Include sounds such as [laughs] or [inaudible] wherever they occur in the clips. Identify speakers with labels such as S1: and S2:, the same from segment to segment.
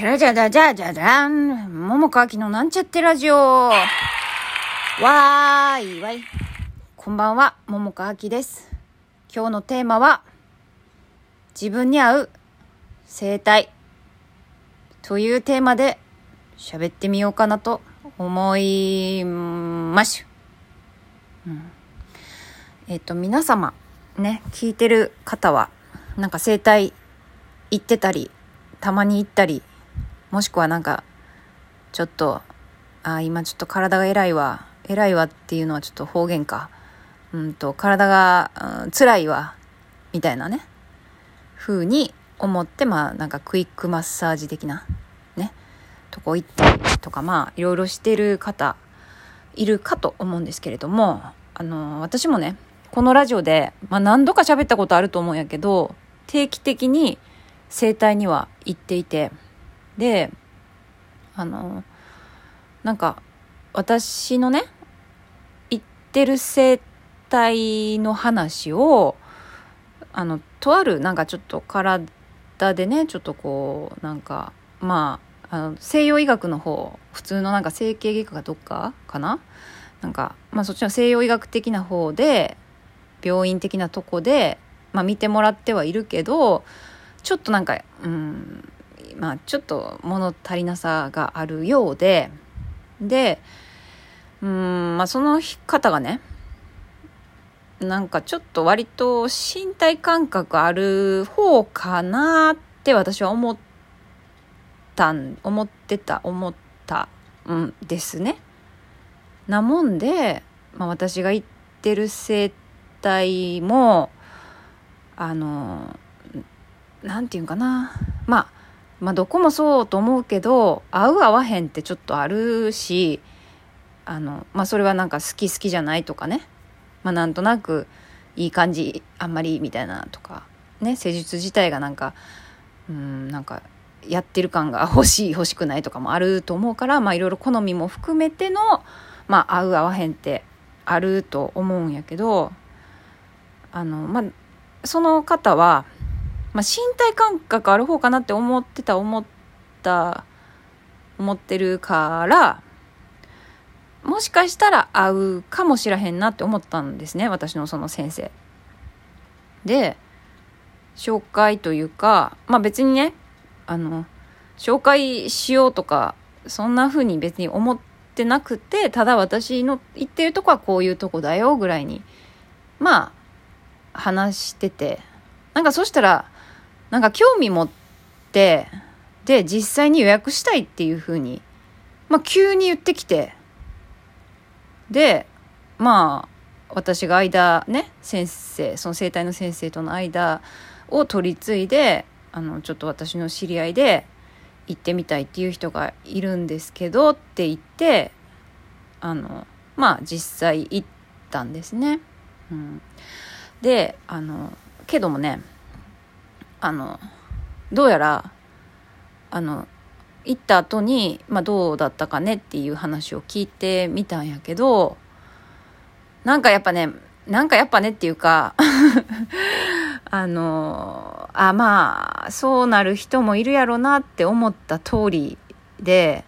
S1: チャラチャラチャラチャラチャラン。桃川きのなんちゃってラジオ。わーいわい。こんばんは、桃川きです。今日のテーマは、自分に合う生態というテーマで喋ってみようかなと思います。うん、えっ、と、皆様、ね、聞いてる方は、なんか生態行ってたり、たまに行ったり、もしくはなんか、ちょっと、あ、今ちょっと体が偉いわ、偉いわっていうのはちょっと方言か。うんと、体が、うん、辛いわ、みたいなね、風に思って、まあなんかクイックマッサージ的な、ね、とこ行ったりとか、まあいろいろしてる方、いるかと思うんですけれども、あの、私もね、このラジオで、まあ何度か喋ったことあると思うんやけど、定期的に整体には行っていて、で、あの、なんか、私のね、行ってる整体の話を、あの、とある、なんかちょっと体でね、ちょっとこう、なんか、まあ、あの西洋医学の方、普通のなんか整形外科がどっかかな？なんか、まあそっちの西洋医学的な方で、病院的なとこで、まあ見てもらってはいるけど、ちょっとなんか、うん、まあちょっと物足りなさがあるようで、で、うん、まあその方がね、なんかちょっと割と身体感覚ある方かなって私は思ったん、思ってた、思ったうんですね。なもんで、まあ私が行ってる整体も、あの、なんていうかな。まあ、まあどこもそうと思うけど、合う合わへんってちょっとあるし、あの、まあそれはなんか好き好きじゃないとかね。まあなんとなくいい感じ、あんまりみたいなとか、ね、施術自体がなんか、うん、なんかやってる感が [laughs] 欲しい欲しくないとかもあると思うから、まあいろいろ好みも含めての、まあ合う合わへんってあると思うんやけど、あの、まあ、その方は、まあ、身体感覚ある方かなって思ってた思った思ってるからもしかしたら合うかもしらへんなって思ったんですね私のその先生。で紹介というかまあ別にねあの紹介しようとかそんな風に別に思ってなくてただ私の言ってるとこはこういうとこだよぐらいにまあ話してて。なんかそしたらなんか興味持って、で、実際に予約したいっていう風に、まあ急に言ってきて、で、まあ、私が間、ね、先生、その生体の先生との間を取り継いで、あの、ちょっと私の知り合いで行ってみたいっていう人がいるんですけどって言って、あの、まあ実際行ったんですね。うん。で、あの、けどもね、あの、どうやら、あの、行った後に、まあどうだったかねっていう話を聞いてみたんやけど、なんかやっぱね、なんかやっぱねっていうか、[laughs] あの、あ、まあ、そうなる人もいるやろなって思った通りで、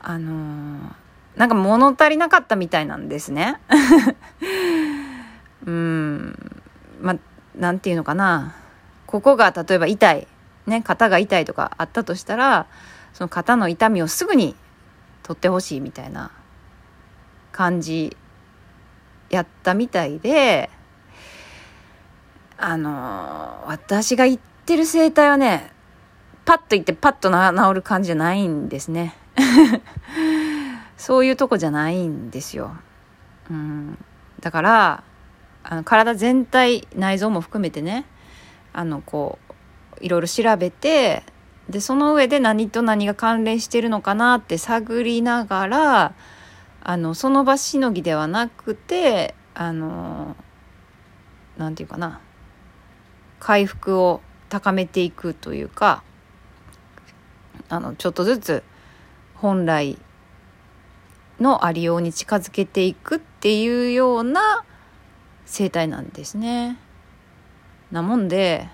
S1: あの、なんか物足りなかったみたいなんですね。[laughs] うん、まあ、なんていうのかな。ここが例えば痛い、ね、肩が痛いとかあったとしたら、その肩の痛みをすぐに取ってほしいみたいな感じやったみたいで、あの私が行ってる整体はね、パッと行ってパッと治る感じじゃないんですね。[laughs] そういうとこじゃないんですよ。うん、だから、あの体全体、内臓も含めてね、あのこういろいろ調べてでその上で何と何が関連してるのかなって探りながらあのその場しのぎではなくてあのなんていうかな回復を高めていくというかあのちょっとずつ本来のありように近づけていくっていうような生態なんですね。なもんで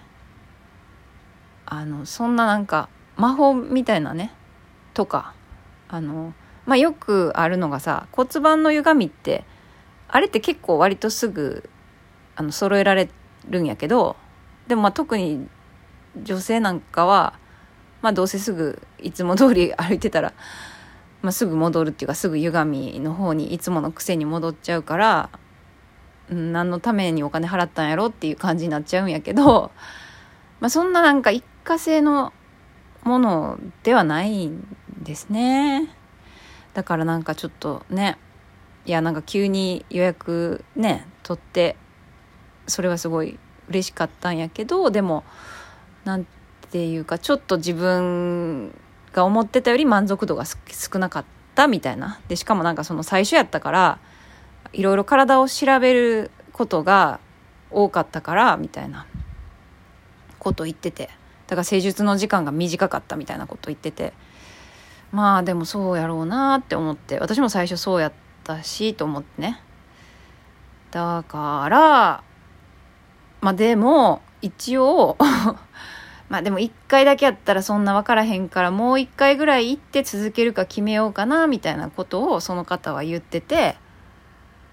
S1: あのそんななんか魔法みたいなねとかあのまあよくあるのがさ骨盤の歪みってあれって結構割とすぐあの揃えられるんやけどでもまあ特に女性なんかはまあどうせすぐいつも通り [laughs] 歩いてたら、まあ、すぐ戻るっていうかすぐ歪みの方にいつもの癖に戻っちゃうから何のためにお金払ったんやろっていう感じになっちゃうんやけど、[laughs] まあ、そんななんか一過性のものではないんですね。だからなんかちょっとね、いやなんか急に予約ね、取って、それはすごい嬉しかったんやけど、でも、なんていうか、ちょっと自分が思ってたより満足度が少なかったみたいな。で、しかもなんかその最初やったから、いろいろ体を調べることが多かったからみたいなこと言ってて。だから施術の時間が短かったみたいなこと言ってて。まあでもそうやろうなって思って。私も最初そうやったしと思ってね。だから [laughs] まあでも一応まあでも1回だけやったらそんな分からへんからもう1回ぐらい行って続けるか決めようかなみたいなことをその方は言ってて。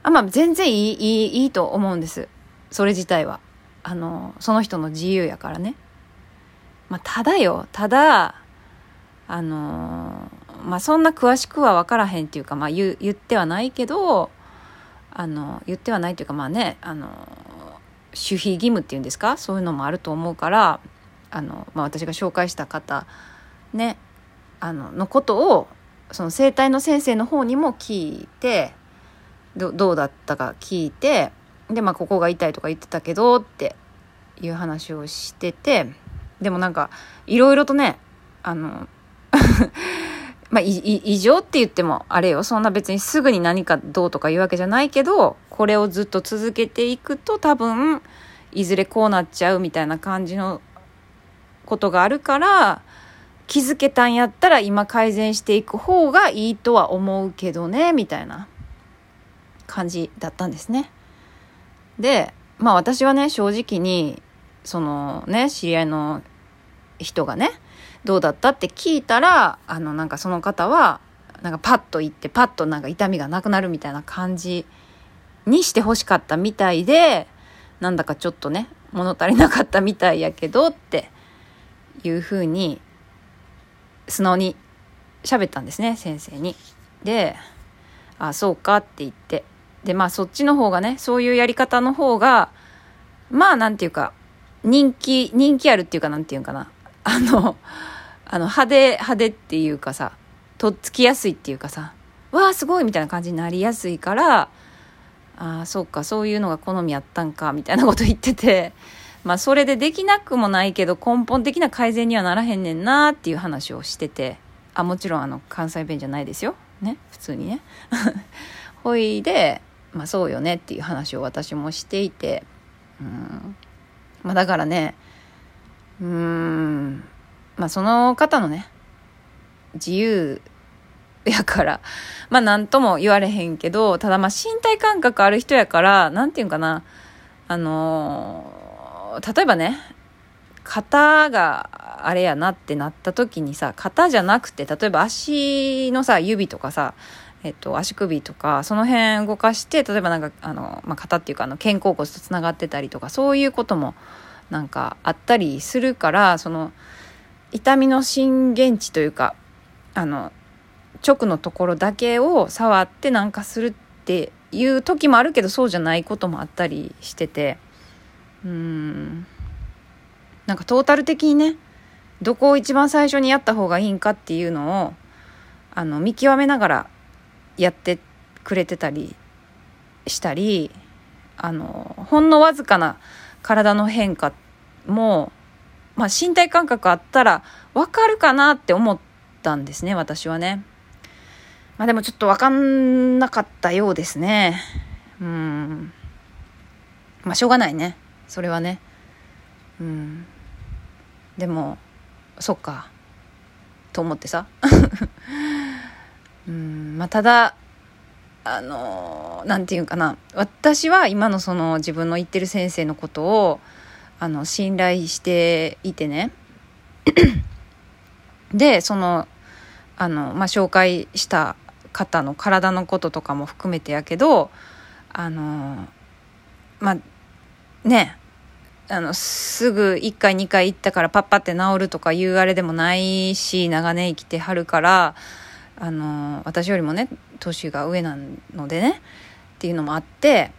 S1: あまあ全然いいいいいいと思うんです。それ自体は。あのその人の自由やからね。まあただよ。ただあのまあそんな詳しくは分からへんっていうかまあ言言ってはないけどあの言ってはないっていうかまあねあの守秘義務っていうんですか？そういうのもあると思うからあの、まあ、私が紹介した方ねあののことをその整体の先生の方にも聞いてどどうだったか聞いてでまあここが痛いとか言ってたけどっていう話をしててでもなんかいろいろとねあの [laughs] まあ異常って言ってもあれよそんな別にすぐに何かどうとか言うわけじゃないけどこれをずっと続けていくと多分いずれこうなっちゃうみたいな感じのことがあるから気づけたんやったら今改善していく方がいいとは思うけどねみたいな。感じだったんですね。で、まあ私はね、正直に、そのね、知り合いの人がね、どうだったって聞いたら、あの、なんかその方は、なんかパッと行って、パッとなんか痛みがなくなるみたいな感じにして欲しかったみたいで、なんだかちょっとね、物足りなかったみたいやけどっていうふうに、素直に喋ったんですね、先生に。で、あ、そうかって言って、で、まあそっちの方がね、そういうやり方の方が、まあなんていうか、人気、人気あるっていうかなんていうかな。あの、あの派手、派手っていうかさ、とっつきやすいっていうかさ、わあすごいみたいな感じになりやすいから、ああ、そうか、そういうのが好みやったんか、みたいなこと言ってて、[laughs] まあそれでできなくもないけど根本的な改善にはならへんねんなっていう話をしてて、あ、もちろんあの関西弁じゃないですよ。ね、普通にね。[laughs] ほいで、まあそうよねっていう話を私もしていて、うん、まあだからね、うん、まあその方のね、自由やから、まあ何とも言われへんけど、ただまあ身体感覚ある人やから、なんていうんかな、あのー、例えばね、肩があれやなってなった時にさ、肩じゃなくて、例えば足のさ、指とかさ、えっと、足首とか、その辺動かして、例えばなんか、あの、まあ、肩っていうか、あの、肩甲骨とつながってたりとか、そういうことも、なんか、あったりするから、その、痛みの震源地というか、あの、直のところだけを触ってなんかするっていう時もあるけど、そうじゃないこともあったりしてて、うん、なんかトータル的にね、どこを一番最初にやった方がいいんかっていうのを、あの、見極めながらやってくれてたりしたりあのほんのわずかな体の変化も、まあ、身体感覚あったらわかるかなって思ったんですね私はね。まあでもちょっとわかんなかったようですね。うん。まあしょうがないね。それはね。うん。でも、そっか。と思ってさ。うんまあ、ただあの何て言うかな。私は今のその自分の言ってる先生のことをあの信頼していてね。[clears throat] でそのあの、まあ、紹介した方の体のこととかも含めてやけどあのまあねあのすぐ1回2回行ったからパッパって治るとかいうあれでもないし長年生きてはるからあの私よりもね年が上なのでねっていうのもあって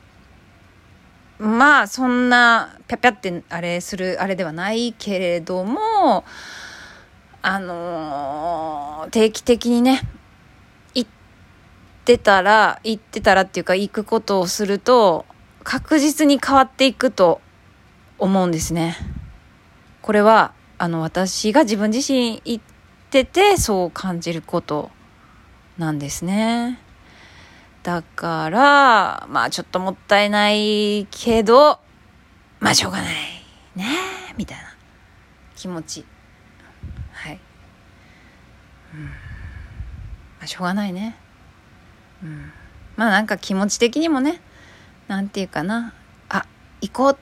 S1: まあそんなぴゃぴゃってあれするあれではないけれどもあの定期的にね行ってたら行ってたらっていうか行くことをすると確実に変わっていくと思うんですね。これは、あの、私が自分自身言ってて、そう感じることなんですね。だから、まあちょっともったいないけど、まあしょうがない。ねみたいな気持ち。はい。うん。まあしょうがないね。うん。まあなんか気持ち的にもね、なんていうかな。あ、行こう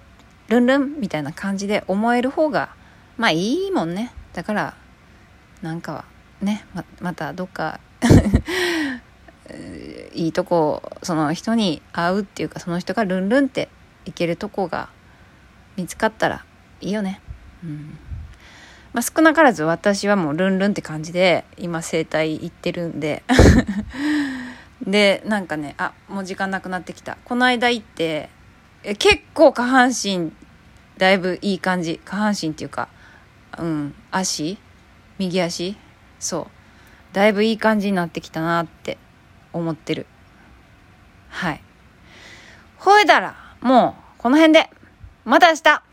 S1: ルンルンみたいな感じで思える方がまあいいもんねだからなんかはねままたどっか [laughs] いいとこその人に会うっていうかその人がルンルンっていけるとこが見つかったらいいよね。うん。まあ少なからず私はもうルンルンって感じで今整体行ってるんで。[laughs] でなんかねあもう時間なくなってきた。この間行って結構下半身だいぶいい感じ。下半身っていうかうん足？右足？そう。だいぶいい感じになってきたなって思ってる。はい。ほいだらもうこの辺で。また明日。